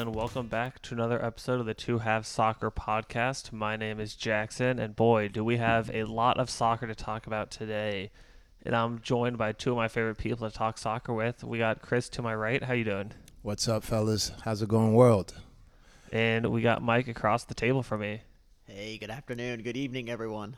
Hello, everyone, and welcome back to another episode of the Two Halves Soccer Podcast. My name is Jackson, and boy, do we have a lot of soccer to talk about today. And I'm joined by two of my favorite people to talk soccer with. We got Chris to my right. How you doing? What's up, fellas? How's it going, world? And we got Mike across the table from me. Hey, good afternoon, good evening, everyone.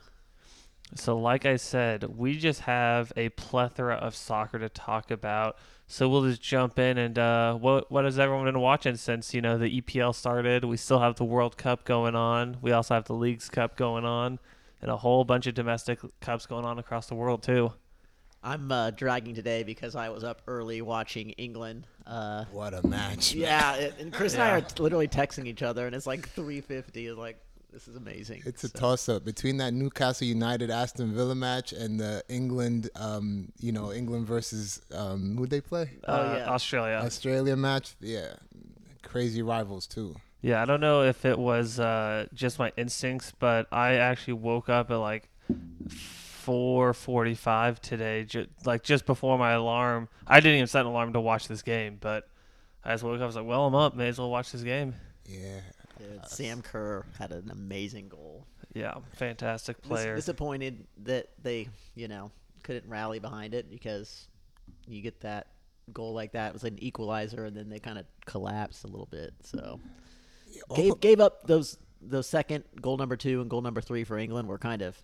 So, like I said, we just have a plethora of soccer to talk about. So we'll just jump in and uh, what what has everyone been watching since you know the EPL started? We still have the World Cup going on. We also have the Leagues Cup going on, and a whole bunch of domestic cups going on across the world too. I'm uh, dragging today because I was up early watching England. Uh, What a match! man. yeah, it- and Chris and I are literally texting each other, and it's like 3:50. It's like this is amazing. It's a toss up between that Newcastle United Aston Villa match and the England, um, you know, England versus um, who they play? Oh, Uh, yeah. Australia. Australia match. Yeah, crazy rivals too. Yeah, I don't know if it was uh, just my instincts, but I actually woke up at like 4:45 today, ju- like just before my alarm. I didn't even set an alarm to watch this game, but I just woke up. I was like, "Well, I'm up. May as well watch this game." Yeah, Dude, Sam Kerr had an amazing goal. Yeah, fantastic Dis- player. disappointed that they, you know, couldn't rally behind it because you get that goal like that. It was an equalizer, and then they kind of collapsed a little bit. So gave gave up those those second goal number two and goal number three for England were kind of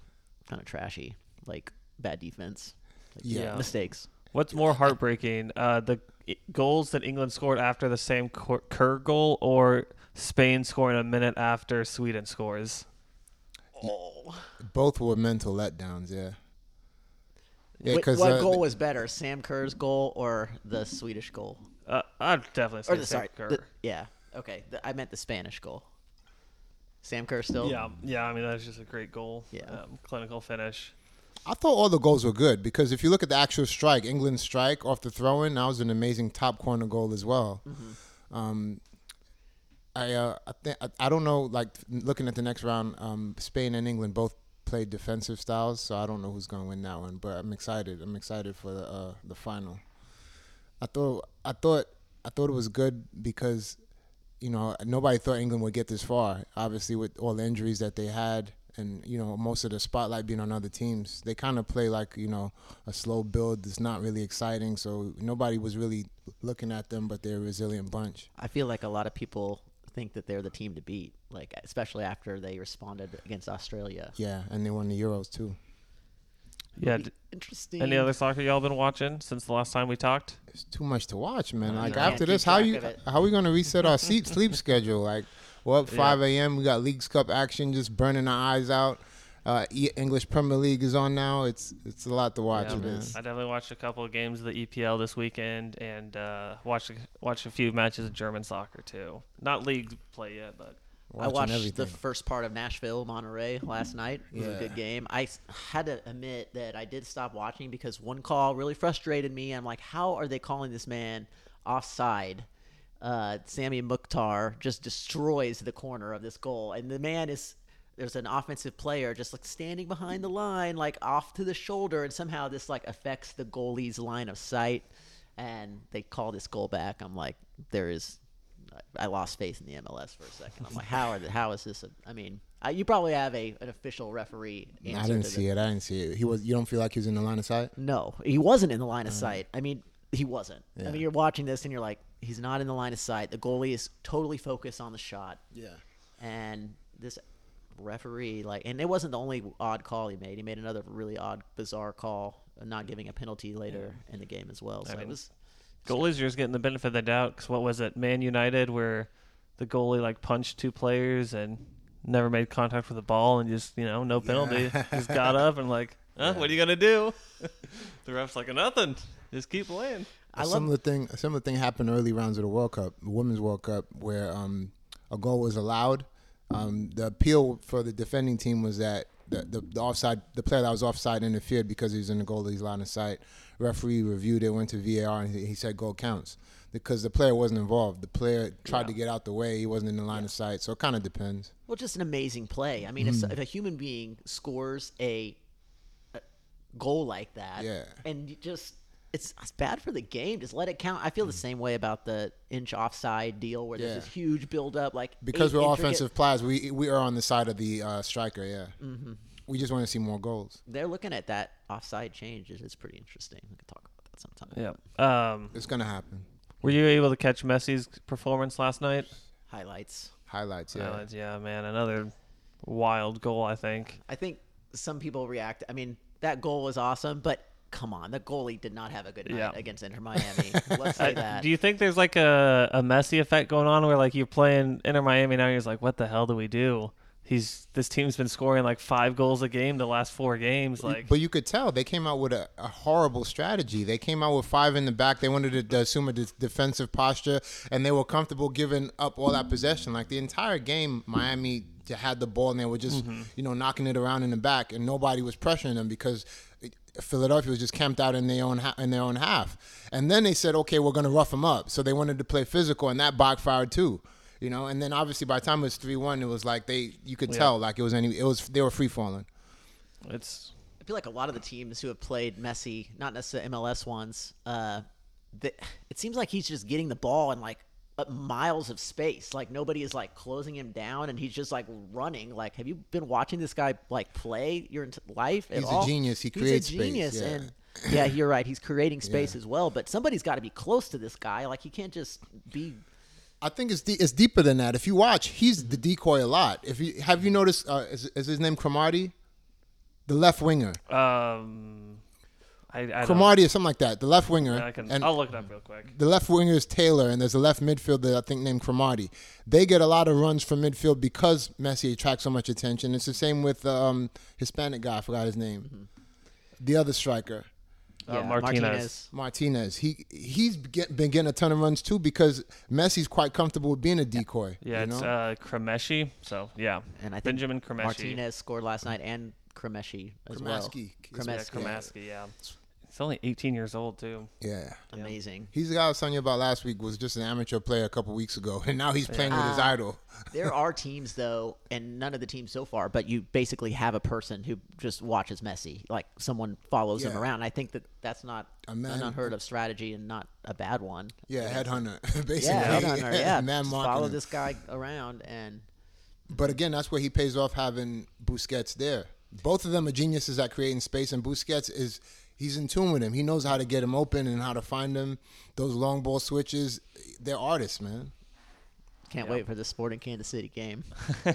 kind of trashy, like bad defense, like, Yeah. mistakes. What's more heartbreaking, uh, the goals that England scored after the Sam Kerr goal, or Spain scoring a minute after Sweden scores? Oh, both were mental letdowns. Yeah, yeah. what, Because what uh, goal was better, Sam Kerr's goal or the Swedish goal? Uh, I'd definitely say Or the Sam sorry, Kerr. the- yeah, okay. The, I meant the Spanish goal. Sam Kerr still. Yeah, yeah. I mean, that's just a great goal. Yeah. um, clinical finish. I thought all the goals were good because if you look at the actual strike, England's strike off the throw in, that was an amazing top corner goal as well. Um, I uh, I, think I, don't know. Like looking at the next round, um, Spain and England both played defensive styles, so I don't know who's going to win that one. But I'm excited. I'm excited for the uh, the final. I thought I thought I thought it was good because you know nobody thought England would get this far. Obviously, with all the injuries that they had, and you know most of the spotlight being on other teams, they kind of play like you know a slow build that's not really exciting. So nobody was really looking at them, but they're a resilient bunch. I feel like a lot of people think that they're the team to beat, like especially after they responded against Australia. Yeah, and they won the Euros too. Yeah. D- interesting. Any other soccer y'all been watching since the last time we talked? It's too much to watch, man. Like can't after this, how track you of it. how we gonna reset our sleep sleep schedule? Like, well, up Yeah. five a.m. We got Leagues Cup action, just burning our eyes out. Uh, E- English Premier League is on now. It's it's a lot to watch, Yeah, man. I definitely watched a couple of games of the EPL this weekend and uh, watched a, watched a few matches of German soccer too. Not league play yet, but I watched everything. the first part of Nashville Monterrey last night. It was a good game. I had to admit that I did stop watching because one call really frustrated me. I'm like, how are they calling this man offside? Uh, Sammy Mukhtar just destroys the corner of this goal, and the man is there's an offensive player just like standing behind the line, like off to the shoulder, and somehow this like affects the goalie's line of sight, and they call this goal back. I'm like, there is I lost faith in the MLS for a second. I'm like, how are the, how is this? A, I mean, I, you probably have a an official referee. I didn't see it. I didn't see it. He was. You don't feel like he was in the line of sight? No, he wasn't in the line of uh-huh. sight. I mean, he wasn't. I mean, you're watching this and you're like, he's not in the line of sight. The goalie is totally focused on the shot, Yeah. and this referee like, and it wasn't the only odd call he made. He made another really odd, bizarre call, uh, not giving a penalty later in the game as well. I So it was. goalies are just getting the benefit of the doubt. Because what was it, Man United, where the goalie like punched two players and never made contact with the ball and just you know no penalty, just got up and like, huh, what are you gonna do? the ref's like nothing, just keep playing. I a love of similar thing. A similar thing happened early rounds of the World Cup, the Women's World Cup, where um, a goal was allowed. Um, the appeal for the defending team was that the, the, the offside, the player that was offside interfered because he was in the goalie's line of sight. Referee reviewed it, went to VAR, and he, he said goal counts because the player wasn't involved. The player tried to get out the way; he wasn't in the line of sight. So it kind of depends. Well, just an amazing play. I mean, if, if a human being scores a, a goal like that, Yeah. and just it's, it's bad for the game. Just let it count. I feel the same way about the inch offside deal where there's Yeah. this huge build up. Like Because eight we're intricate- offensive players, we we are on the side of the uh, striker. Yeah, mm-hmm. we just want to see more goals. They're looking at that offside change. It's pretty interesting. We could talk about that sometime. Yeah. Um, It's gonna happen. were you able to catch Messi's performance last night? Highlights. Highlights. Yeah. Highlights, yeah, man, another wild goal. I think. I think some people react. I mean, that goal was awesome, but come on, the goalie did not have a good night Yeah. against Inter Miami. Let's say that. do you think there's like a, a Messi effect going on where like you're playing Inter Miami now? You're like, what the hell do we do? He's this team's been scoring like five goals a game the last four games. Like, But you could tell they came out with a, a horrible strategy. They came out with five in the back. They wanted to assume a de- defensive posture, and they were comfortable giving up all that possession. Like the entire game, Miami had the ball, and they were just mm-hmm. you know knocking it around in the back, and nobody was pressuring them because Philadelphia was just camped out in their own ha- in their own half. And then they said, okay, we're going to rough them up. So they wanted to play physical, and that backfired too. You know, and then obviously by the time it was three one, it was like they you could Yeah. tell like it was any it was they were free falling. it's I feel like a lot of the teams who have played Messi, not necessarily MLS ones, uh, the, it seems like he's just getting the ball and like miles of space. Like nobody is like closing him down, and he's just like running. Like, have you been watching this guy like play your life? At He's a genius. He He's creates a space, genius, yeah. and yeah, you're right. He's creating space as well. But somebody's got to be close to this guy. Like he can't just be. I think it's de- it's deeper than that. If you watch, he's the decoy a lot. If you have you noticed, uh, is, is his name Cromartie, the left winger. um, I, I don't. Cromartie or something like that. The left winger, I can. and I'll look it up real quick. the left winger is Taylor, and there's a left midfielder I think named Cromartie. They get a lot of runs from midfield because Messi attracts so much attention. It's the same with um, Hispanic guy. I forgot his name. The other striker. Uh, yeah, Martinez. Martinez. He he's get, been getting a ton of runs too because Messi's quite comfortable with being a decoy. Yeah, you it's know? uh, Cremaschi. So yeah, And I think Benjamin Cremaschi. Martinez scored last night, and Cremaschi as well. Cremaschi. Yeah, Cremaschi. Cremaschi. Yeah, he's only 18 years old too. yeah. Amazing. He's the guy I was telling you about last week was just an amateur player a couple weeks ago, and now he's playing with his Ah. idol. there are teams though, and none of the teams so far, but you basically have a person who just watches Messi, like someone follows him Yeah. around. I think that that's not A man- an unheard of strategy and not a bad one. Yeah, headhunter, basically. Yeah, headhunter. Yeah, man just marking follow him. this guy around, and But again, that's where he pays off having Busquets there. Both of them are geniuses at creating space, and Busquets is he's in tune with him. He knows how to get him open and how to find him. Those long ball switches, they're artists, man. can't Yeah. wait for the Sporting Kansas City game.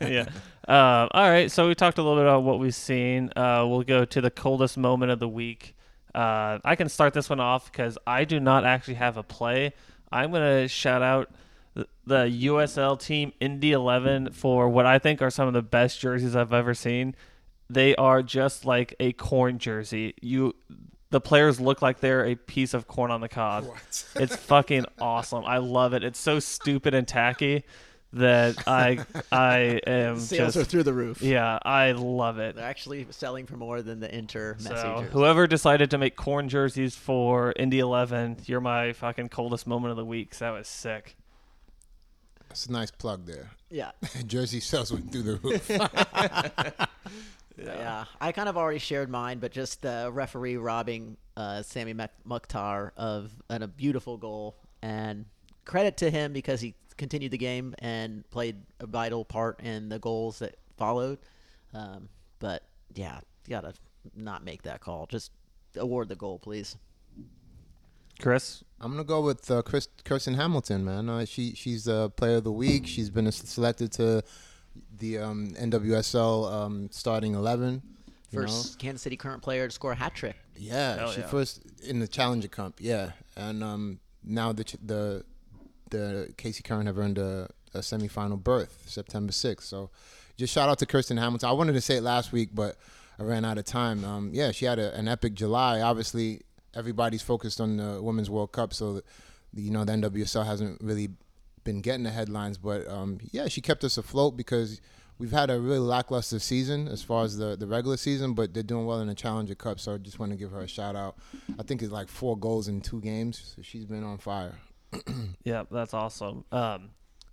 yeah. Uh, all right. So we talked a little bit about what we've seen. Uh, we'll go to the coldest moment of the week. Uh, I can start this one off because I do not actually have a play. I'm gonna shout out th- the USL team Indy Eleven for what I think are some of the best jerseys I've ever seen. They are just like a corn jersey. You, the players look like they're a piece of corn on the cob. It's fucking awesome. I love it. It's so stupid and tacky that I I am Sales just are through the roof. yeah, I love it. They're actually selling for more than the Inter So messengers. whoever decided to make corn jerseys for Indy Eleven, you're my fucking coldest moment of the week. 'cause that was sick. That's a nice plug there. yeah. Jersey sales went through the roof. Yeah. I kind of already shared mine, but just the referee robbing uh, Sammy Mak- Mukhtar of an, a beautiful goal, and credit to him because he continued the game and played a vital part in the goals that followed. Um, but yeah, you gotta not make that call. Just award the goal, please. Chris, I'm gonna go with uh, Chris, Kristen Hamilton, man. Uh, she she's a player of the week. She's been selected to the um, NWSL um, starting eleven. you know? First Kansas City current player to score a hat trick. Yeah, Hell she yeah. first in the Challenger Cup. Yeah, and um, now the ch- the the KC Current have earned a, a semifinal berth September sixth. So, just shout out to Kristen Hamilton. I wanted to say it last week, but I ran out of time. Um, yeah, she had a, an epic July. Obviously, everybody's focused on the Women's World Cup, so the, you know the NWSL hasn't really been getting the headlines. But um, yeah, she kept us afloat because we've had a really lackluster season as far as the, the regular season, but they're doing well in the Challenger Cup. So I just want to give her a shout out. I think it's like four goals in two games. So she's been on fire. yeah, that's awesome. Um,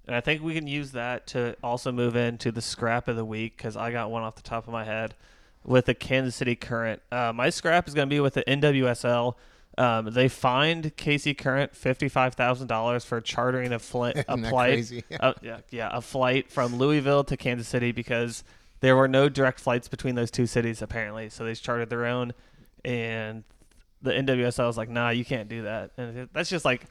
and I think we can use that to also move into the scrap of the week because I got one off the top of my head with the Kansas City Current. Uh, my scrap is going to be with the NWSL. Um, they fined KC Current fifty five thousand dollars for chartering a, fl- a flight. uh, yeah, yeah, a flight from Louisville to Kansas City because there were no direct flights between those two cities apparently. So they chartered their own, and the NWSL was like, "Nah, you can't do that." And that's just like,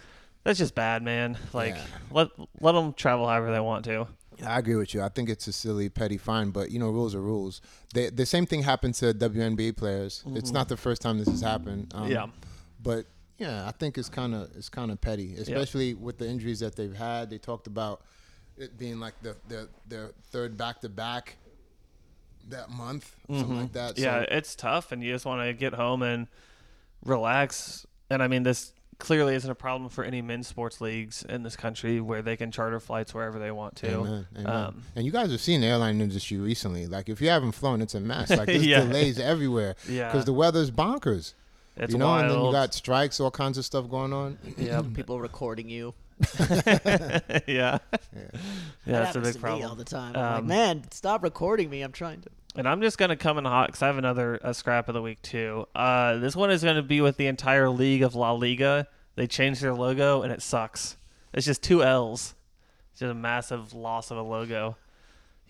that's just bad, man. Like, Yeah. let let them travel however they want to. I agree with you. I think it's a silly, petty fine, but you know, rules are rules. They, the same thing happened to WNBA players. It's not the first time this has happened. Um, Yeah. But yeah, I think it's kind of it's kind of petty, especially with the injuries that they've had. They talked about it being like the their their third back to back that month, something like that. So, Mm-hmm. yeah, it's tough, and you just want to get home and relax. And I mean, this clearly isn't a problem for any men's sports leagues in this country where they can charter flights wherever they want to. Amen, amen. Um, and you guys have seen the airline industry recently. Like, if you haven't flown, it's a mess. Like, there's Yeah. delays everywhere Yeah. because the weather's bonkers. It's you know, wild. and then you got strikes, all kinds of stuff going on. yeah, People recording you. yeah, yeah. that That's a big to me problem. all the time. I'm like, Um, man, stop recording me. I'm trying to. And I'm just gonna come in hot because I have another a scrap of the week too. Uh, this one is gonna be with the entire league of La Liga. They changed their logo and it sucks. It's just two L's. It's just a massive loss of a logo.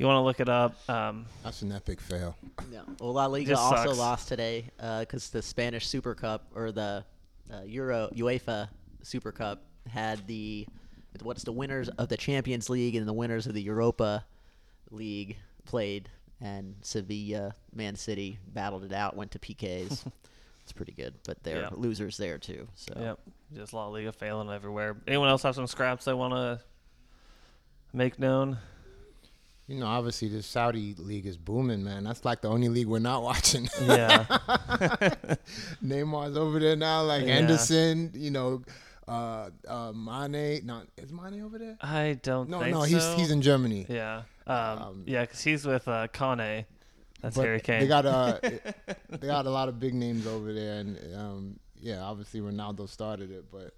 You want to look it up? Um, That's an epic fail. Yeah. Well, La Liga Just also sucks. lost today because the Spanish Super Cup or the uh, Euro UEFA Super Cup had the what's the winners of the Champions League and the winners of the Europa League played, and Sevilla, Man City battled it out, went to PKs. it's pretty good, but they're Yeah. losers there too. So Yep, just La Liga failing everywhere. Anyone else have some scraps they want to make known? You know, obviously the Saudi league is booming, man. That's like the only league we're not watching. Yeah, Neymar's over there now, like Yeah. Anderson. You know, uh, uh, Mane. Not is Mane over there? I don't No, no, he's so. he's in Germany. yeah, um, Um, yeah, because he's with uh, Kane. That's Harry Kane. They got uh, they got a lot of big names over there, and um, yeah, obviously Ronaldo started it, but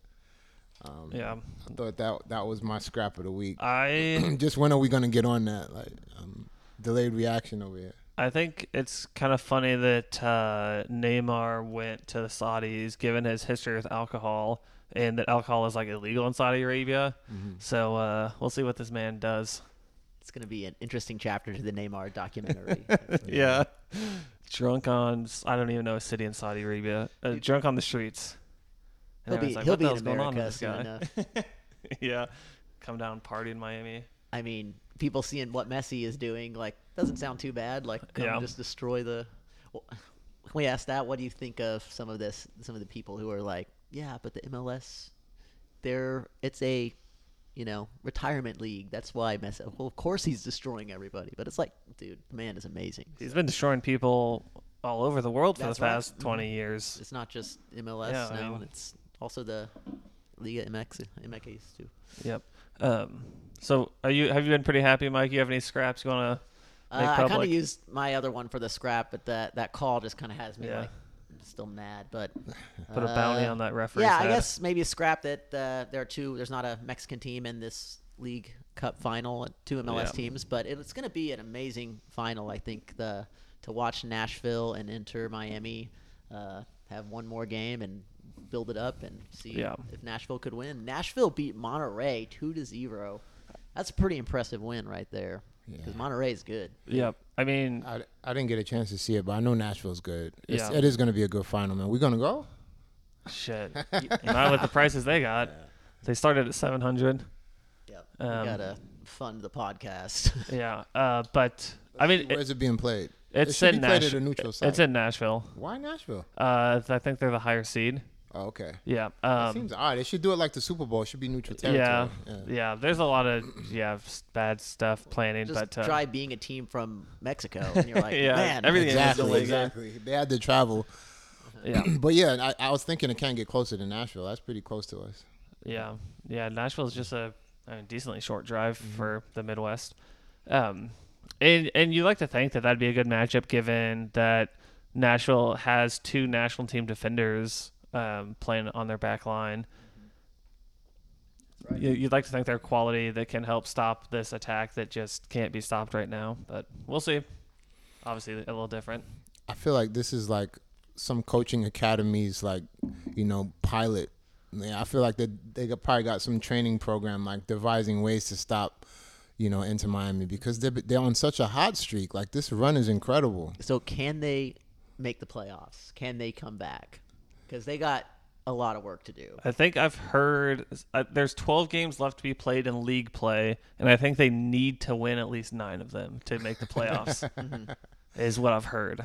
um, yeah, I thought that that was my scrap of the week. I Just when are we gonna get on that? Like um, delayed reaction over here. I think it's kind of funny that uh, Neymar went to the Saudis, given his history with alcohol, and that alcohol is like illegal in Saudi Arabia. Mm-hmm. So uh, we'll see what this man does. it's going to be an interesting chapter to the Neymar documentary. Yeah, drunk on I don't even know a city in Saudi Arabia. Uh, drunk on the streets. He'll be like, he'll "What be in hell's going on America soon guy?" enough. yeah, come down party in Miami. I mean, people seeing what Messi is doing, like, doesn't sound too bad. Like, come Yeah. just destroy the. Well, we asked that, what do you think of some of this? Some of the people who are like, yeah, but the MLS, they're it's a, you know, retirement league. That's why Messi. Well, of course he's destroying everybody, but it's like, dude, the man is amazing. He's been destroying people all over the world for That's the right. past 20 years. It's not just MLS Yeah, I now; mean- it's also the Liga MX, MX too. Yep. Um, so are you have you been pretty happy, Mike? You have any scraps you want to make Uh, I kind of used my other one for the scrap, but that that call just kind of has me Yeah. like still mad. But Put a bounty uh, on that referee. Yeah, I guess maybe a scrap that uh, there are two. There's not a Mexican team in this League Cup final, two MLS Yeah. teams, but it's going to be an amazing final. I think the to watch Nashville and Inter Miami uh, have one more game and build it up and see Yeah. if Nashville could win. Nashville beat Monterrey two to zero. That's a pretty impressive win right there because Yeah. Monterrey is good. Yep. I mean, I, I didn't get a chance to see it, but I know Nashville's good. It's, Yeah. It is going to be a good final, man. We going to go? shit. Not with the prices they got. They started at 700. Yep. Um, gotta fund the podcast. Yeah. Uh, but I mean, it, Where's it being played? it's it in be played Nash- at a neutral site. It's in Nashville. Why Nashville? Uh, I think they're the higher seed. Oh, okay. Yeah. That Um, seems odd. They should do it like the Super Bowl. It should be neutral yeah, territory. yeah. There's a lot of yeah bad stuff planning, Just but uh, try being a team from Mexico, and you're like, Yeah, man, everything is Exactly, illegal. exactly. They had to travel. yeah, But yeah, I, I was thinking it can't get closer to Nashville. That's pretty close to us. yeah, yeah. Nashville is just a, mean, decently short drive Mm-hmm. for the Midwest. Um, and and you like to think that that'd be a good matchup, given that Nashville has two national team defenders um, playing on their back line. You, you'd like to think they're quality that can help stop this attack that just can't be stopped right now, but we'll see. Obviously, a little different. I feel like this is like some coaching academies like you know pilot. Yeah, I feel like they they probably got some training program like devising ways to stop, you know, Inter Miami because they're they're on such a hot streak. Like this run is incredible. So can they make the playoffs? Can they come back? Because they got a lot of work to do. I think I've heard uh, there's 12 games left to be played in league play, and I think they need to win at least nine of them to make the playoffs. Is what I've heard.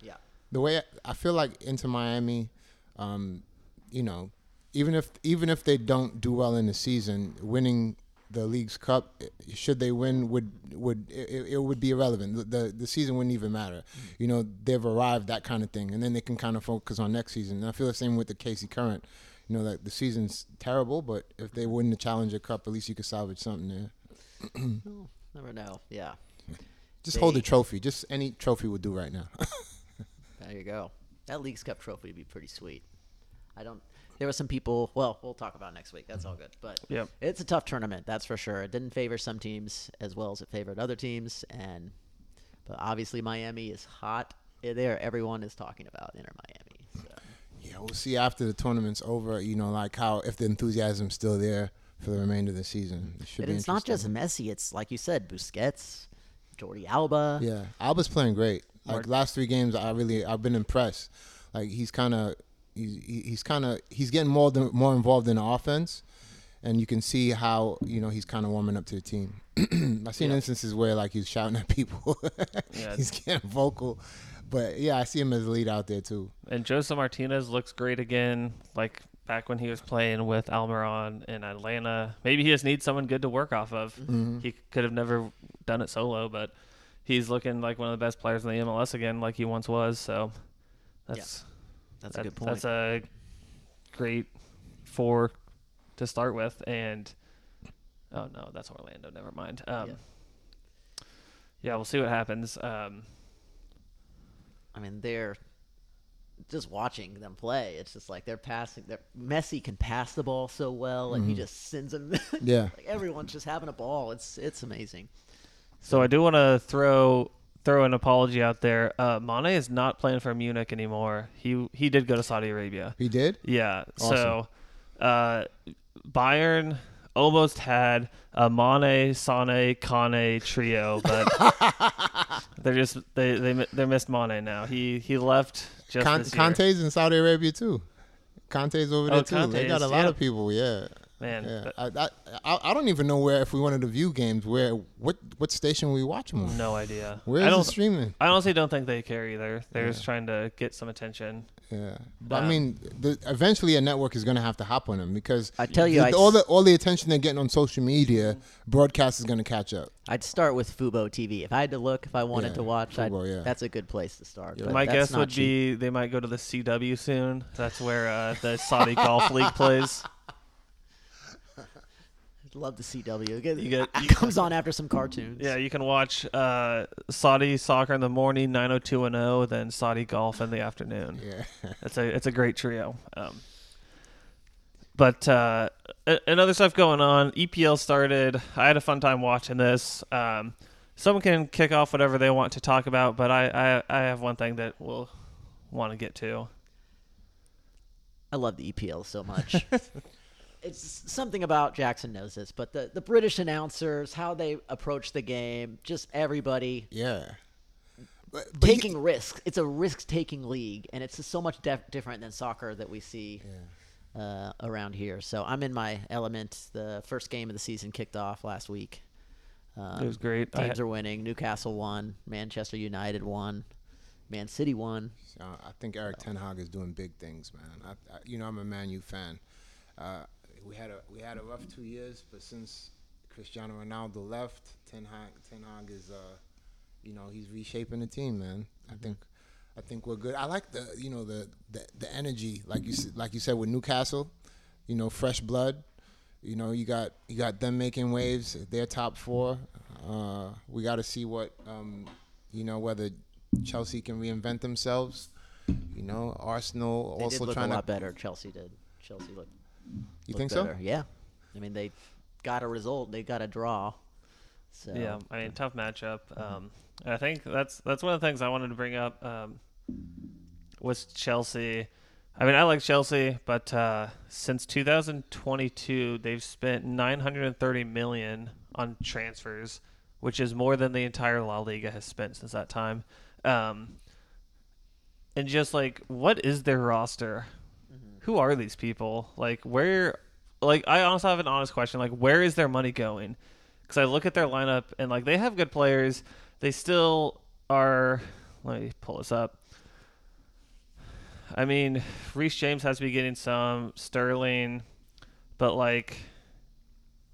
Yeah. the way I feel like Inter Miami, um, you know, even if even if they don't do well in the season, winning the league's cup, eh, should they win, would would it, it would be irrelevant. The, the the season wouldn't even matter. Mm. You know, they've arrived that kind of thing, and then they can kind of focus on next season. And I feel the same with the KC Current. You know, that the season's terrible, but if they win the Challenger Cup, at least you could salvage something there. Never know. Yeah. Just hold the trophy. Just any trophy would do right now. There you go. That League's Cup trophy would be pretty sweet. I don't. There were some people. Well, we'll talk about it next week. That's all good. But Yep. it's a tough tournament. That's for sure. It didn't favor some teams as well as it favored other teams. And but obviously Miami is hot. Eh, There, everyone is talking about Inter Miami. So. Yeah, we'll see after the tournament's over. You know, like how if the enthusiasm's still there for the remainder of the season. It should And be it's not just interesting. Messi. It's like you said, Busquets, Jordi Alba. Yeah, Alba's playing great. Like Mark- last three games, I really I've been impressed. Like he's kind of he's he's kind of he's getting more than, more involved in the offense, and you can see how you know he's kind of warming up to the team. I've seen Yeah. instances where like he's shouting at people. Yeah. he's getting vocal, but yeah, I see him as a lead out there too. And Josef Martinez looks great again, like back when he was playing with Almiron in Atlanta. Maybe he just needs someone good to work off of. Mm-hmm. He could have never done it solo, but he's looking like one of the best players in the MLS again, like he once was. So that's That's a good point. That's a great four to start with, and oh no, that's Orlando. Never mind. Um, Yeah. yeah. we'll see what happens. Um, I mean, they're just watching them play. It's just like they're passing. They're, Messi can pass the ball so well, and he just sends them. Yeah. like everyone's just having a ball. It's it's amazing. So I do want to throw throw an apology out there. Uh, Mane is not playing for Munich anymore. He he did go to Saudi Arabia. He did. Yeah. So uh, Bayern almost had a Mane, Sane, Kane trio, but they're just they they they missed Mane now. He he left just Con- this year. Conte's in Saudi Arabia too. Conte's over Oh, there too. They got a lot yeah. of people. Yeah. Man, Yeah, but I, I, I I don't even know where if we wanted to view games where what what station we watch them on. no idea. Where I don't it streaming? I honestly don't think they care either. They're just trying to get some attention. Yeah, but I mean, the, eventually a network is going to have to hop on them because I tell you, the- all the all the attention they're getting on social media, broadcast is going to catch up. I'd start with Fubo TV. If I had to look, if I wanted Yeah, to watch, I'd, Fubo, yeah. that's a good place to start. But My guess would cheap. be they might go to the CW soon. That's where uh, the Saudi Golf League plays. Love the CW. It, You get- you- comes on after some cartoons. Yeah, you can watch uh, Saudi soccer in the morning, 90210, then Saudi golf in the afternoon. Yeah, It's a it's a great trio. Um, but uh, a- and other stuff going on. EPL started. I had a fun time watching this. Um, someone can kick off whatever they want to talk about, but I I, I have one thing that we'll want to get to. I love the EPL so much. it's something about Jackson knows this, but the, the British announcers, how they approach the game, just everybody yeah. But, but you- taking risks. It's a risk taking league, and it's so much def- different than soccer that we see uh, around here. So I'm in my element. The first game of the season kicked off last week. Um, It was great. Teams ha- are winning. Newcastle won. Manchester United won. Man City won. I think Erik Ten Hag is doing big things, man. I, I, you know, I'm a Man U fan. Uh, we had a we had a rough two years, but since Cristiano Ronaldo left, Ten Hag Ten Hag is, uh, you know, he's reshaping the team, man. I think I think we're good. I like the you know the the, the energy, like you like you said with Newcastle, you know, fresh blood. You know, you got you got them making waves. They're top four. Uh, we got to see what um, you know whether Chelsea can reinvent themselves. You know, Arsenal They also did look a lot to. better. Chelsea did. Chelsea looked. You think better. so? Yeah. I mean, they got a result. They got a draw. So Yeah, I mean, tough matchup. Um, I think that's that's one of the things I wanted to bring up. Um, was Chelsea. I mean, I like Chelsea, but uh, since 2022, they've spent 930 million on transfers, which is more than the entire La Liga has spent since that time. Um, and just like, what is their roster? Who are these people? Like, where? Like, I also have an honest question. Like, where is their money going? Because I look at their lineup and like they have good players. They still are. Let me pull this up. I mean, Reece James has to be getting some Sterling, but like,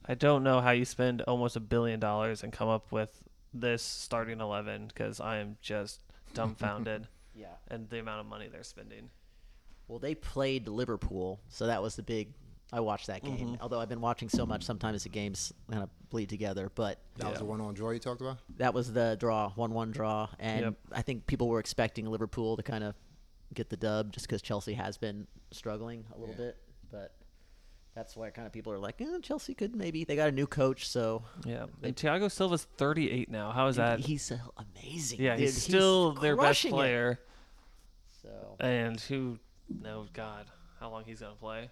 I don't know how you spend almost a billion dollars and come up with this starting eleven because I am just dumbfounded Yeah. and the amount of money they're spending. Well, they played Liverpool, so that was the big. I watched that game. Mm-hmm. Although I've been watching so much, sometimes the games kind of bleed together. But That was the one on draw you talked about. that was the draw, one-one draw, and Yep. I think people were expecting Liverpool to kind of get the dub just because Chelsea has been struggling a little Yeah. bit. But that's why kind of people are like, eh, Chelsea could maybe. They got a new coach, so Yeah, and Thiago Silva's 38 now. How is that? he's amazing. yeah, dude. he's still their best crushing it. player, So and who knows God how long he's gonna play.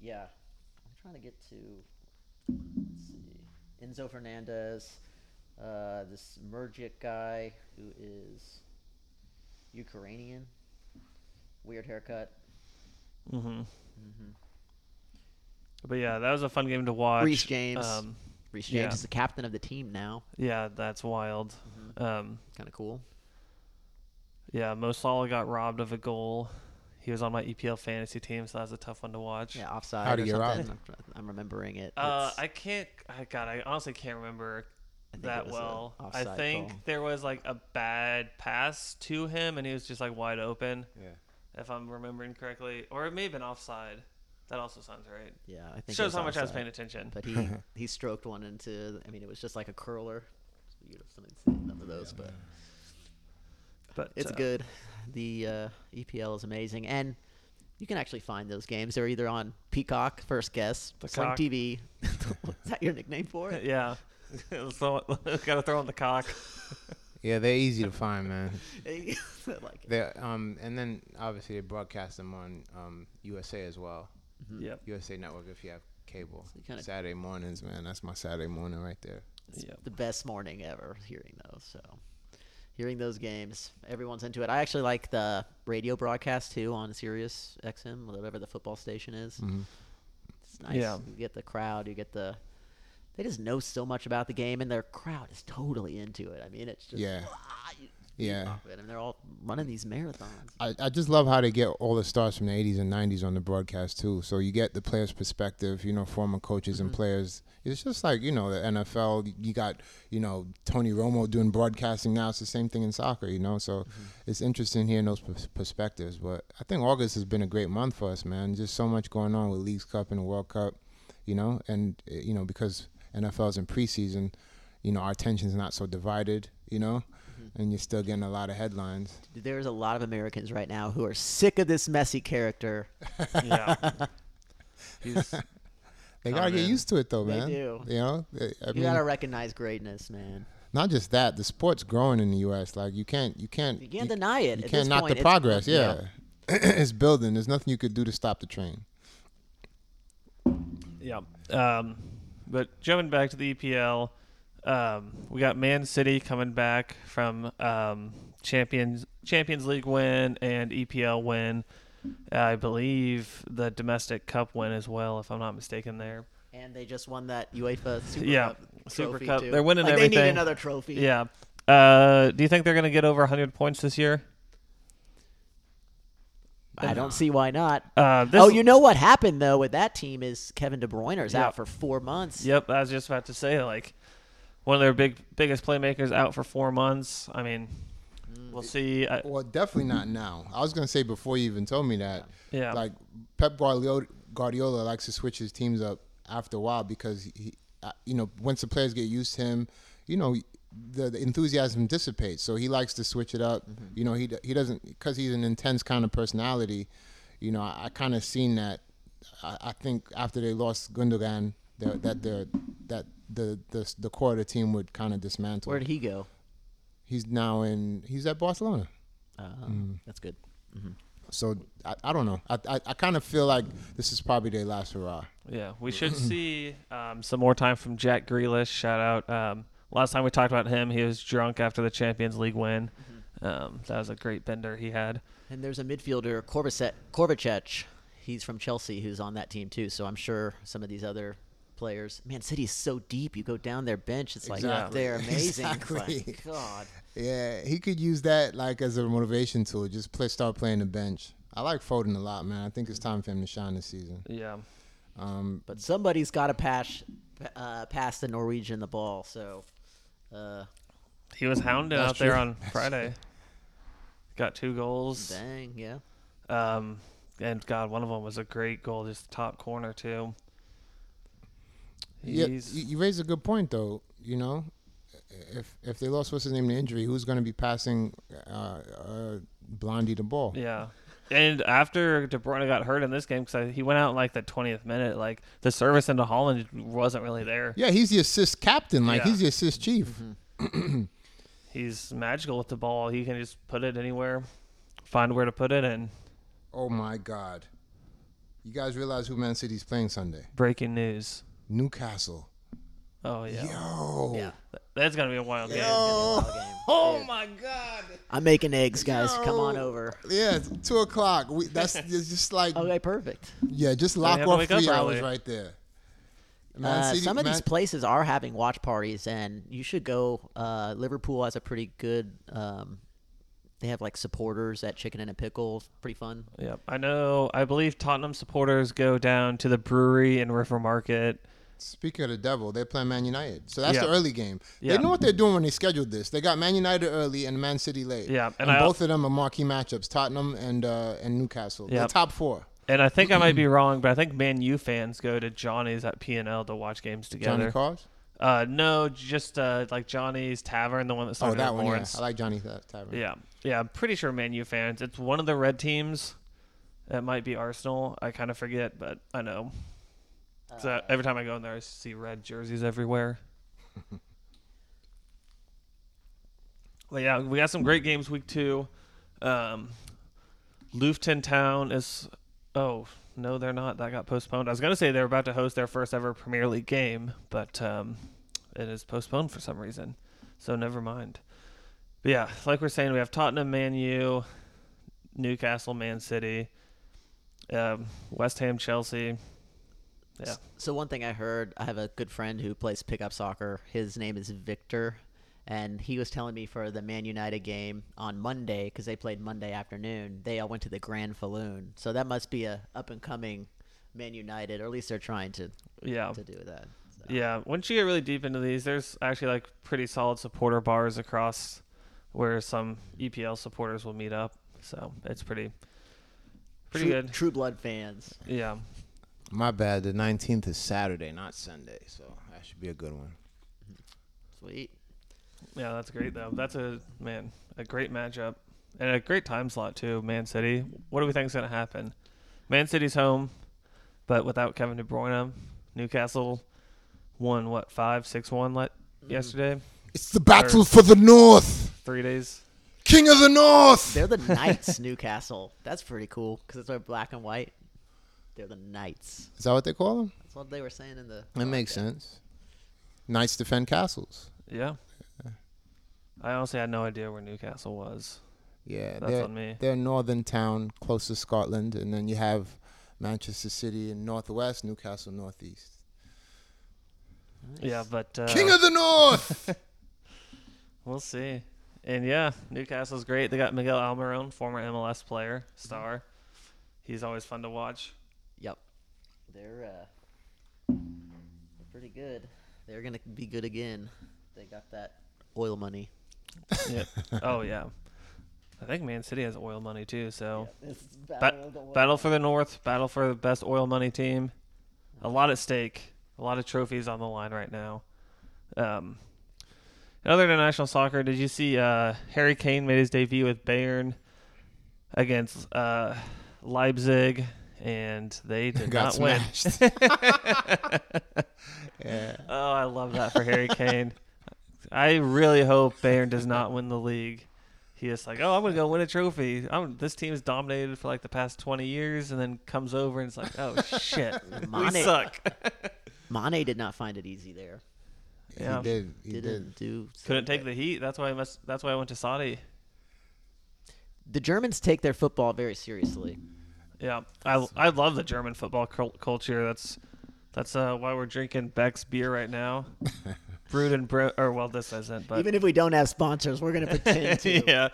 yeah, I'm trying to get to. Let's see, Enzo Fernandez, uh, this Mudryk guy who is Ukrainian, weird haircut. hmm Mhm. But yeah, that was a fun game to watch. Reece James. Um, Reece James yeah. is the captain of the team now. yeah, that's wild. Um, Kind of cool. yeah, Mo Salah got robbed of a goal. He was on my EPL fantasy team, so that was a tough one to watch. Yeah, offside. How'd or he get. I'm, I'm remembering it. Uh, I can't. I God, I honestly can't remember I think it that well. I think call. there was like a bad pass to him, and he was just like wide open, Yeah. if I'm remembering correctly, or it may have been offside. That also sounds right. Yeah, I think it Shows was how much I was paying attention. But he he stroked one into. I mean, it was just like a curler. You'd have something seen none of those, but But it's uh, good. The uh, EPL is amazing, and you can actually find those games. They're either on Peacock, First Guess, The Sling cock. TV. is that your nickname for it? Yeah, so, gotta throw in the cock. Yeah, they're easy to find, man. Like. They um and then obviously they broadcast them on um USA as well. Yep. USA Network if you have cable. you Saturday mornings, man. That's my Saturday morning right there. Yep. the best morning ever hearing those. So, hearing those games, everyone's into it. I actually like the radio broadcast too on Sirius XM, whatever the football station is. Mhm. It's nice. Yeah. You get the crowd. You get the. They just know so much about the game, and their crowd is totally into it. I mean, it's just Yeah. "Ah," Yeah. and they're all running these marathons. I, I just love how they get all the stars from the 80s and 90s on the broadcast too. So you get the players' perspective, you know, former coaches and players. It's just like you know the NFL. You got you know Tony Romo doing broadcasting now. It's the same thing in soccer, you know. So it's interesting hearing those pers- perspectives. But I think August has been a great month for us, man. Just so much going on with Leagues Cup and the World Cup, you know, and uh, you know because NFL's in preseason, you know our attention's not so divided, you know, and you're still getting a lot of headlines. There's a lot of Americans right now who are sick of this Messi character. Yeah. He's, They gotta get in. used to it though, man. They man. do. You know, I you mean, gotta recognize greatness, man. not just that. The sport's growing in the U.S. Like you can't, you can't, You can't deny it. You At can't this knock point, the it's- progress. Yeah, it's building. There's nothing you could do to stop the train. yeah. Um, but jumping back to the EPL, um, we got Man City coming back from um, Champions Champions League win and EPL win. I believe the domestic cup win as well, if I'm not mistaken. There. And they just won that UEFA Super Yeah, Cup. Super Cup. too. They're winning like They need another trophy. Yeah. Uh, do you think they're going to get over 100 points this year? I don't see why not. Uh, this, oh, you know what happened though with that team is Kevin De Bruyne is Yeah. out for four months. Yep, I was just about to say like one of their big biggest playmakers out for four months. I mean, we'll see. I, Well, definitely not now. I was gonna say before you even told me that. yeah, Like Pep Guardiola, Guardiola likes to switch his teams up after a while because he, uh, you know, once the players get used to him, you know, the, the enthusiasm dissipates. So he likes to switch it up. You know, he he doesn't because he's an intense kind of personality. You know, I, I kind of seen that. I, I think after they lost Gundogan, that that the that the the the core of the team would kind of dismantle. Where did he go? He's now in. He's at Barcelona. Uh, Mm. That's good. So I, I don't know. I I, I kind of feel like this is probably their last hurrah. Yeah, we should see um, some more time from Jack Grealish. Shout out. Um, last time we talked about him, he was drunk after the Champions League win. Um, that was a great bender he had. And there's a midfielder, Kovacic, Kovacic. He's from Chelsea, who's on that team too. So I'm sure some of these other players. Man, City's so deep. You go down their bench, it's like Exactly. they're amazing. Exactly. like, God. Yeah, he could use that like as a motivation tool. Just play, start playing the bench. I like Foden a lot, man. I think it's time for him to shine this season. Yeah, Um, But somebody's got to pass, uh, pass the Norwegian the ball. So, uh, he was hounding That's out there true. on Friday. Got two goals. dang, yeah. Um, and God, one of them was a great goal, just top corner too. Yeah, you, raise a good point though. You know, if if they lost what's his name to injury, who's going to be passing uh, uh, Blondie the ball? Yeah. And after De Bruyne got hurt in this game, because he went out in like the 20th minute, like the service into Haaland wasn't really there. Yeah, he's the assist captain. Like Yeah. he's the assist chief. He's magical with the ball. He can just put it anywhere, find where to put it, and Oh my God! You guys realize who Man City's playing Sunday? breaking news. Newcastle. Oh yeah, Yo. Yeah. that's gonna be a wild game. Ball game. Oh Dude, my God. I'm making eggs, guys. Come on over. Yeah, it's two o'clock. We, that's it's just like Okay, perfect. yeah, just lock have off three hours early. right there. Uh, some of Man- these places are having watch parties, and you should go. Uh, Liverpool has a pretty good. Um, they have like supporters at Chicken and a Pickle. Pretty fun. Yep, I know. I believe Tottenham supporters go down to the brewery in River Market. Speaking of the devil, they're playing Man United, so that's Yeah. the early game. Yeah. They know what they're doing when they scheduled this. They got Man United early and Man City late. Yeah, and, and I- both of them are marquee matchups: Tottenham and uh, and Newcastle. They're top four. And I think I might be wrong, but I think Man U fans go to Johnny's at P and L to watch games together. Johnny Cars. Uh, no, just uh, like Johnny's Tavern, the one that Oh, that in one. Yeah, Lawrence. I like Johnny's Tavern. Yeah, yeah. I'm pretty sure Man U fans. It's one of the red teams. That might be Arsenal. I kind of forget, but I know. So every time I go in there, I see red jerseys everywhere. but yeah, we got some great games week two. Um, Luton Town is. Oh no, they're not. That got postponed. I was gonna say they're about to host their first ever Premier League game, but um, it is postponed for some reason. So never mind. But yeah, like we're saying, we have Tottenham, Man U, Newcastle, Man City, um, West Ham, Chelsea. Yeah. So one thing I heard, I have a good friend who plays pickup soccer. His name is Victor, and he was telling me for the Man United game on Monday because they played Monday afternoon. They all went to the Grand Falloon, so that must be a up and coming Man United, or at least they're trying to Yeah. to do that. So. Yeah. Once you get really deep into these, there's actually like pretty solid supporter bars across where some EPL supporters will meet up. So it's pretty, pretty True, good. True Blood fans. Yeah. My bad. The nineteenth is Saturday, not Sunday, so that should be a good one. Sweet. Yeah, that's great though. That's a man, a great matchup and a great time slot too. Man City. What do we think is going to happen? Man City's home, but without Kevin De Bruyne. Newcastle won what five, six, one let mm-hmm. yesterday. It's the battle for the North. Three days. King of the North. They're the Knights, Newcastle. That's pretty cool because it's like black and white. They're the Knights. Is that what they call them? That's what they were saying in the. That makes broadcast. sense. Knights defend castles. Yeah. I honestly had no idea where Newcastle was. Yeah, That's they're, on me. they're a northern town close to Scotland, and then you have Manchester City in northwest, Newcastle northeast. Yeah, but uh, King of the North. we'll see. And yeah, Newcastle's great. They got Miguel Almiron, former MLS player, star. He's always fun to watch. Yep. They're uh, they're pretty good. They're gonna be good again. They got that oil money. Yep. oh yeah. I think Man City has oil money too. So It's Ba- battle for the North, battle for the best oil money team. A lot at stake. A lot of trophies on the line right now. Um, in other international soccer, did you see uh, Harry Kane made his debut with Bayern against uh, Leipzig, and they did Got not win. yeah. Oh, I love that for Harry Kane. I really hope Bayern does not win the league. he is like, oh, I'm gonna go win a trophy. I'm, this team's dominated for like the past 20 years, and then comes over and it's like, oh shit, we suck. Mane did not find it easy there. Yeah. He did. He Didn't did. do. Couldn't take the heat. That's why I must. That's why I went to Saudi. The Germans take their football very seriously. Yeah, I I love the German football culture. That's that's uh, why we're drinking Beck's beer right now. Brewed in Bre- or well, this isn't, but Even if we don't have sponsors, we're gonna pretend to. yeah,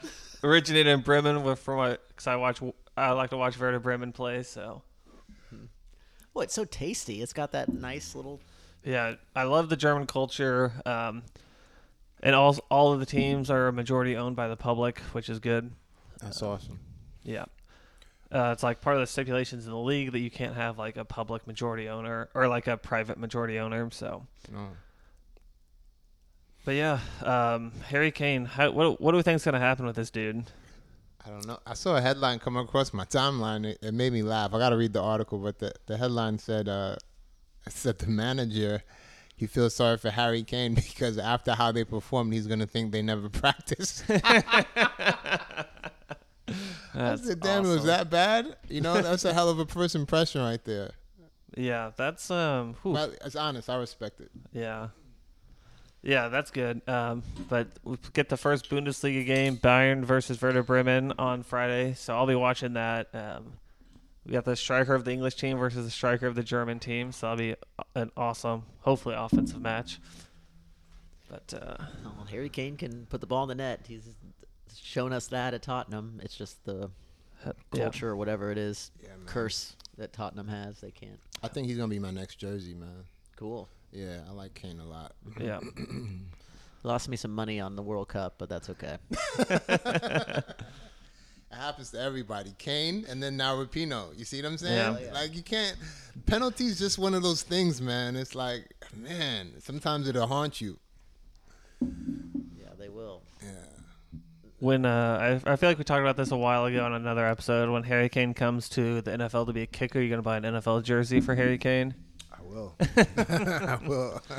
originated in Bremen with from my because I watch I like to watch Werder Bremen play. So Oh, it's so tasty. It's got that nice little. yeah, I love the German culture. Um, and all all of the teams are majority owned by the public, which is good. That's awesome. Yeah. Uh, it's like part of the stipulations in the league that you can't have like a public majority owner or like a private majority owner. So, No. but yeah, um, Harry Kane. How, what what do we think is gonna happen with this dude? I don't know. I saw a headline come across my timeline. It, it made me laugh. I got to read the article, but the, the headline said uh, said the manager he feels sorry for Harry Kane because after how they performed, he's gonna think they never practiced. I That's said, "Damn, it was that bad?" You know, that's a hell of a first impression right there. Yeah, that's um. whew. Well, it's honest. I respect it. Yeah. Yeah, that's good. Um, but we get the first Bundesliga game, Bayern versus Werder Bremen on Friday, so I'll be watching that. Um, we got the striker of the English team versus the striker of the German team, so that'll be an awesome, hopefully offensive match. But uh, Oh, Harry Kane can put the ball in the net. He's shown us that at Tottenham. It's just the uh, yeah. culture or whatever it is, Yeah, curse that Tottenham has. They can't. I think he's gonna be my next jersey, man. Cool. Yeah, I like Kane a lot. yeah, Lost me some money on the World Cup, but that's okay. It happens to everybody. Kane and then now Rapinoe. You see what I'm saying? Yeah. Yeah. Like you can't. Penalties just one of those things, man. It's like, man, sometimes it'll haunt you. Yeah, they will. Yeah. When uh, I, I feel like we talked about this a while ago on another episode. When Harry Kane comes to the NFL to be a kicker, you're gonna buy an NFL jersey for Harry Kane. I will. I will.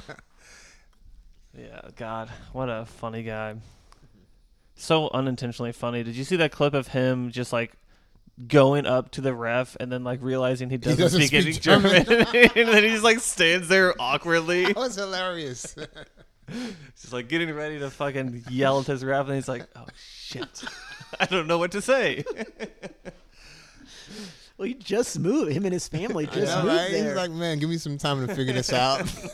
Yeah, God, what a funny guy. So unintentionally funny. Did you see that clip of him just like going up to the ref and then like realizing he doesn't, doesn't speak, any German, German. and then he just like stands there awkwardly, that was hilarious. Just like getting ready to fucking yell at his ref, and he's like, "Oh shit, I don't know what to say." Well, he just moved. Him and his family just know, moved right? there. He's like, man, give me some time to figure this out.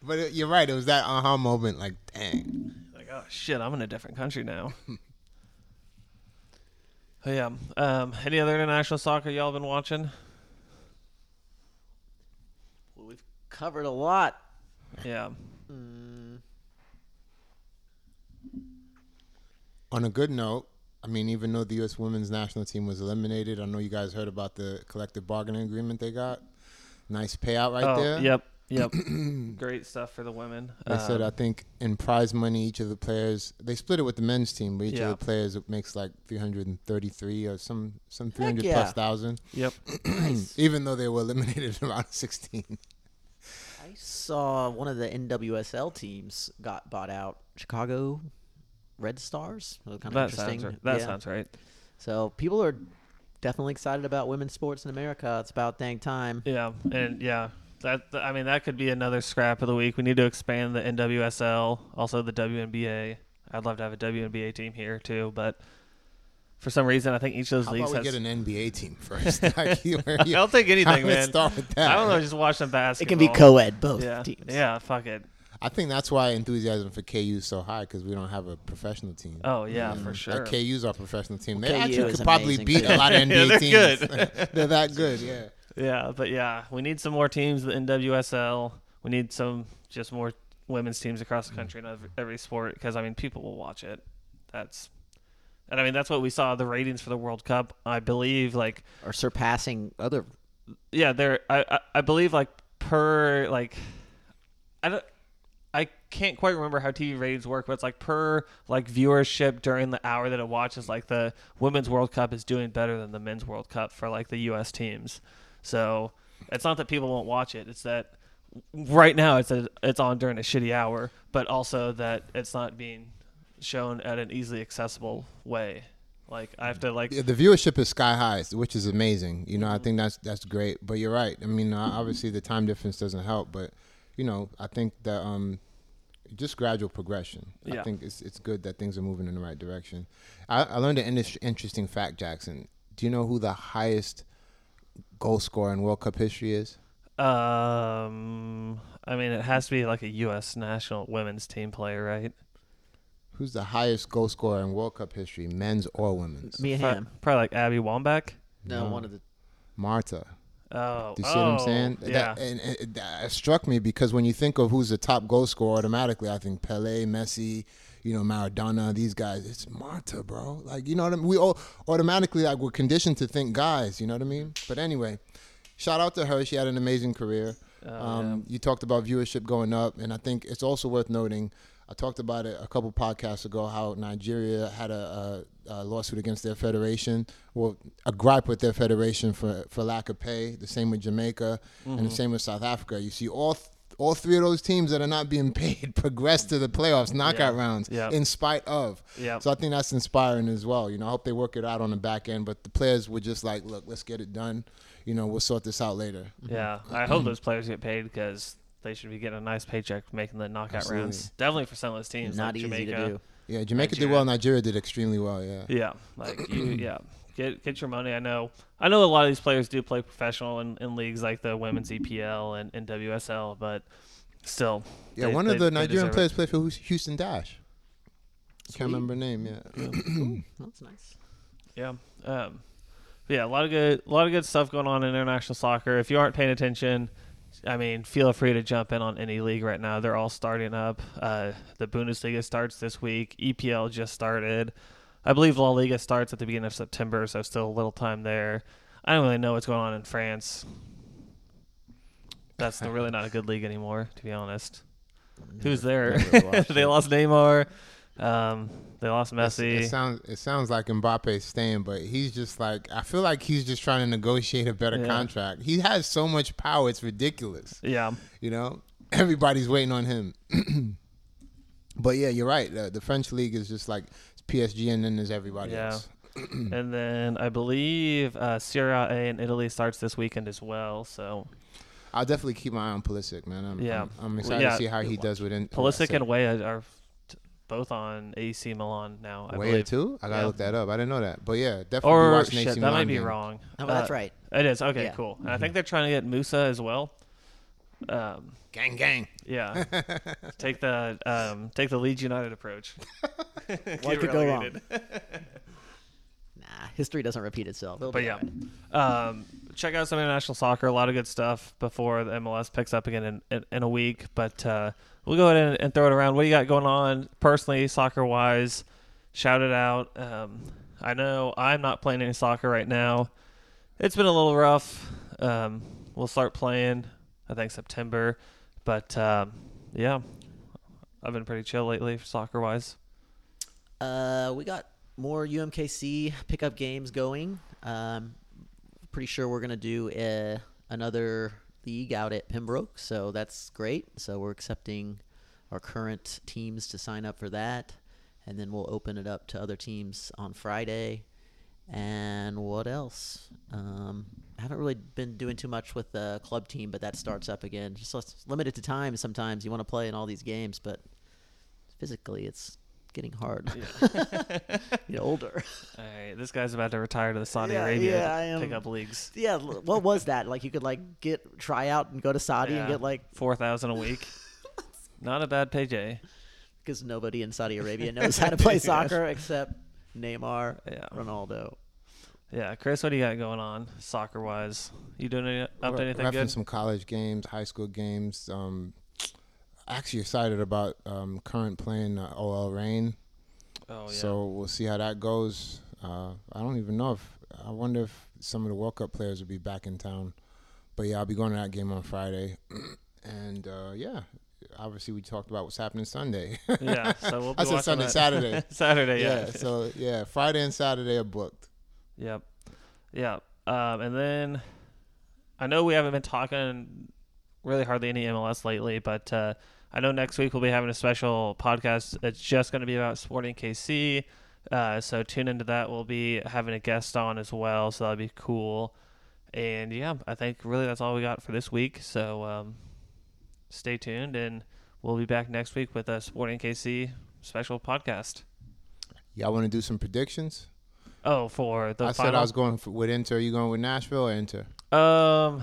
but it, you're right. It was that aha moment. Like, dang. like, oh shit, I'm in a different country now. Oh, yeah. Um, any other international soccer y'all been watching? Well, we've covered a lot. Yeah. Mm, On a good note, I mean, even though the U.S. women's national team was eliminated, I know you guys heard about the collective bargaining agreement they got. Nice payout right oh, there. Yep. Yep. Great stuff for the women. They said, Um, I think in prize money, each of the players they split it with the men's team, but each Yeah. of the players makes like 333 or some some 300 yeah. plus thousand. Yep. nice. Even though they were eliminated in round 16. I saw one of the NWSL teams got bought out. Chicago Red Stars. That kind of That interesting. sounds right. That Yeah. sounds right. So people are definitely excited about women's sports in America. It's about dang time. Yeah, and yeah, that I mean that could be another scrap of the week. We need to expand the NWSL, also the WNBA. I'd love to have a WNBA team here too, but for some reason I think each of those How leagues about we has. get an NBA team first? like, you, you, I'll take anything, man. start with that. I don't know, just watch some basketball. It can be co-ed both Yeah, teams. yeah, fuck it. I think that's why enthusiasm for KU is so high because we don't have a professional team. Oh yeah, Mm. for sure. Like KU's our professional team. They KU actually could probably beat too. a lot of NBA Yeah, they're teams. good. they're that good, yeah. Yeah, but yeah, we need some more teams in WSL. We need some just more women's teams across the country in every, every sport because I mean people will watch it. That's and I mean that's what we saw the ratings for the World Cup. I believe like are surpassing other. yeah, there I, I I believe like per like I don't I can't quite remember how TV ratings work, but it's like per like viewership during the hour that it watches. Like the women's World Cup is doing better than the men's World Cup for like the U.S. teams. So it's not that people won't watch it; it's that right now it's a, it's on during a shitty hour, but also that it's not being shown at an easily accessible way. Like I have to like Yeah, the viewership is sky high, which is amazing. You know, Mm-hmm. I think that's that's great. But you're right. I mean, uh, obviously the time difference doesn't help, but you know, I think that um, just gradual progression. Yeah. I think it's it's good that things are moving in the right direction. I, I learned an indus- interesting fact, Jackson. Do you know who the highest goal scorer in World Cup history is? um I mean it has to be like a US national women's team player, right? Who's the highest goal scorer in World Cup history, men's or women's? Me and him. Probably like Abby Wambach. No, No. one of the. Marta. Oh, Do you see what I'm oh, saying? Yeah. That, and, and it, that struck me because when you think of who's the top goal scorer, automatically I think Pele, Messi, you know, Maradona, these guys. It's Marta, bro. Like, you know what I mean? We all automatically like we're conditioned to think guys. You know what I mean? But anyway, shout out to her. She had an amazing career. Oh, um, You talked about viewership going up, and I think it's also worth noting. I talked about it a couple podcasts ago how Nigeria had a, a, a lawsuit against their federation, well, a gripe with their federation for, for lack of pay. The same with Jamaica, and Mm-hmm. the same with South Africa. You see all th- all three of those teams that are not being paid progress to the playoffs, knockout Yeah. rounds, Yeah. in spite of. Yeah. So I think that's inspiring as well. You know, I hope they work it out on the back end, but the players were just like, look, let's get it done. You know, we'll sort this out later. Yeah, I hope those players get paid because they should be getting a nice paycheck making the knockout Absolutely. rounds. Definitely for some of those teams, Not like easy Jamaica. to do. Yeah, Jamaica did well. Nigeria did extremely well. Yeah. Yeah, like you, yeah, get get your money. I know, I know a lot of these players do play professional in, in leagues like the women's EPL and, and WSL, but still, Yeah, they- one they- of the Nigerian deserve it. players played for Hous- Houston Dash. Sweet. Can't remember name. Yeah. Ooh, that's nice. Yeah. Um, yeah, a lot of good, a lot of good stuff going on in international soccer. If you aren't paying attention, I mean, feel free to jump in on any league right now. They're all starting up. Uh, the Bundesliga starts this week. EPL just started. I believe La Liga starts at the beginning of September, so still a little time there. I don't really know what's going on in France. That's really not a good league anymore, to be honest. Who's there? they lost Neymar. Um, they lost Messi. It sounds it sounds like Mbappe's staying, but he's just like I feel like he's just trying to negotiate a better Yeah. contract. He has so much power, it's ridiculous. yeah. You know, everybody's waiting on him. but yeah, you're right. The, the French league is just like it's PSG, and then there's everybody Yeah. else. and then I believe uh, Serie A in Italy starts this weekend as well. So I'll definitely keep my eye on Pulisic, man. I'm, Yeah. I'm, I'm excited yeah. to see how he does within Pulisic and Weah are both on AC Milan now. I Weah believe. too. I gotta Yeah. look that up. I didn't know that, but yeah, definitely be Or watching shit, AC that Milan might be game. wrong. Oh, well, that's Uh, right. It is okay, Yeah. cool. And I think they're trying to get Musah as well. Um, Gang, gang. yeah, take the um, take the Leeds United approach. What could go wrong? History doesn't repeat itself. It'll But yeah, alright. um, check out some international soccer. A lot of good stuff before the MLS picks up again in, in, in a week. But uh, we'll go ahead and, and throw it around. What do you got going on personally, soccer wise? Shout it out. Um, I know I'm not playing any soccer right now. It's been a little rough. Um, we'll start playing, I think September. But um, yeah, I've been pretty chill lately, soccer wise. Uh, we got more UMKC pickup games going. Um, pretty sure we're gonna do a, another league out at Pembroke, so that's great. So we're accepting our current teams to sign up for that, and then we'll open it up to other teams on Friday. And what else? Um, I haven't really been doing too much with the club team, but that starts up again. Just limited to time. Sometimes you want to play in all these games, but physically it's getting hard. Get older. All right, this guy's about to retire to the Saudi Yeah, Arabia yeah, I am. pickup leagues. yeah, what was that? Like you could like get try out and go to Saudi and get like four thousand a week. Not a bad pay, Jay. because nobody in Saudi Arabia knows how to play soccer except Neymar, Yeah, Ronaldo. yeah. Chris, what do you got going on soccer wise? You doing any, up to Re- anything repping good? some college games, high school games. Um, actually excited about um, current playing uh, OL Reign. Oh yeah. So we'll see how that goes. Uh, I don't even know if I wonder if some of the World Cup players will be back in town. But yeah, I'll be going to that game on Friday, and uh, yeah, obviously we talked about what's happening Sunday. yeah. So we'll be I said Sunday, that. Saturday. Saturday, yeah. yeah. So yeah, Friday and Saturday are booked. Yep. Yeah. Um, and then I know we haven't been talking really hardly any MLS lately, but uh, I know next week we'll be having a special podcast that's just going to be about Sporting KC. Uh, so tune into that. We'll be having a guest on as well, so that'll be cool. And yeah, I think really that's all we got for this week. So um, stay tuned, and we'll be back next week with a Sporting KC special podcast. Y'all want to do some predictions? Oh, for the I final? said I was going for, with Inter. Are you going with Nashville or Inter? Um.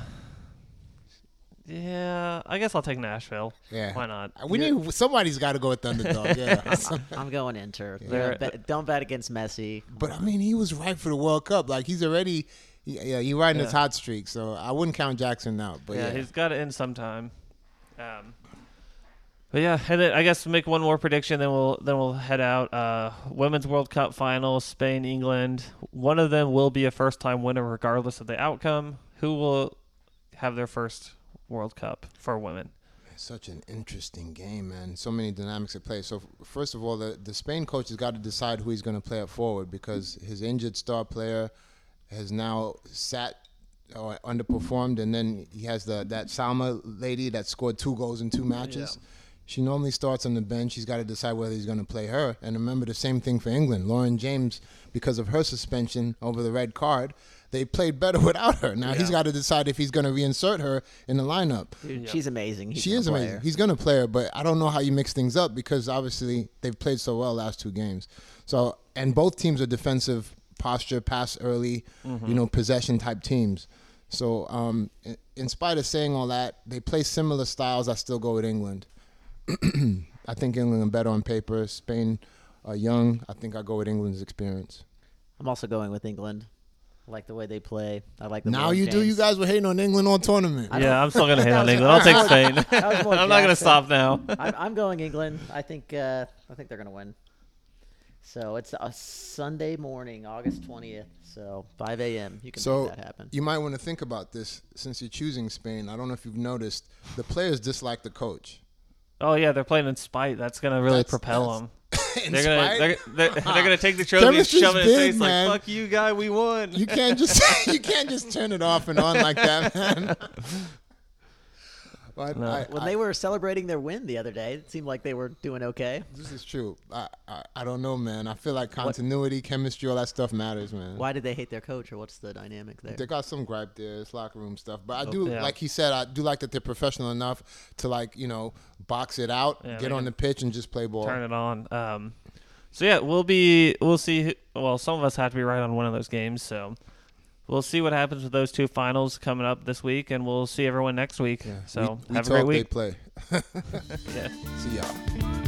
Yeah, I guess I'll take Nashville. Yeah. Why not? We need somebody's got to go with Thunderdog. Yeah. I'm going Inter. Yeah, bet- don't bet against Messi. but I mean, he was right for the World Cup. Like he's already, yeah, he riding his hot streak. So I wouldn't count Jackson out. But yeah, yeah, he's got to end sometime. Um, but yeah, and then I guess make one more prediction, then we'll then we'll head out. Uh, Women's World Cup final, Spain, England. One of them will be a first time winner, regardless of the outcome. Who will have their first World Cup for women? such an interesting game, man. So many dynamics at play. So first of all, the the Spain coach has got to decide who he's going to play up forward because his injured star player has now sat or underperformed, and then he has the that Salma lady that scored two goals in two matches. She normally starts on the bench. He's got to decide whether he's going to play her. And remember the same thing for England. Lauren James, because of her suspension over the red card, they played better without her. Now he's got to decide if he's going to reinsert her in the lineup. Dude, she's amazing. He's She is amazing. her. He's going to play her, but I don't know how you mix things up because obviously they've played so well last two games. So and both teams are defensive posture, pass early, you know, possession type teams. So um, in, in spite of saying all that, they play similar styles. I still go with England. I think England are better on paper. Spain are young. I think I go with England's experience. I'm also going with England. I like the way they play. I like the now Lauren you do. You guys were hating on England all tournament. I yeah, I'm still gonna hate on England. I'll take Spain. that was more I'm not gonna stop now. I'm, I'm going England. I think uh, I think they're gonna win. So it's a Sunday morning, August 20th. So 5 a.m. You can So make that happen. you might want to think about this since you're choosing Spain. I don't know if you've noticed the players dislike the coach. Oh yeah, they're playing in spite. That's gonna really That's- propel that's- them. They're gonna they're, they're, they're gonna take the trophy and shove it in his face man. like "Fuck you, guy, we won." you can't just you can't just turn it off and on like that, man. But No. I, when I- they were celebrating their win the other day, it seemed like they were doing okay. this is true. I, I I don't know, man. I feel like continuity, chemistry, all that stuff matters, man. Why did they hate their coach, or what's the dynamic there? They got some gripe there. It's locker room stuff. But I Oh, do, yeah. like he said, I do like that they're professional enough to like you know box it out, Yeah, get on the pitch, and just play ball. Turn it on. Um, so yeah, we'll be we'll see. who- Well, some of us have to be right on one of those games, so we'll see what happens with those two finals coming up this week, and we'll see everyone next week. Yeah. So we, we have a great week. They play. Yeah. See y'all.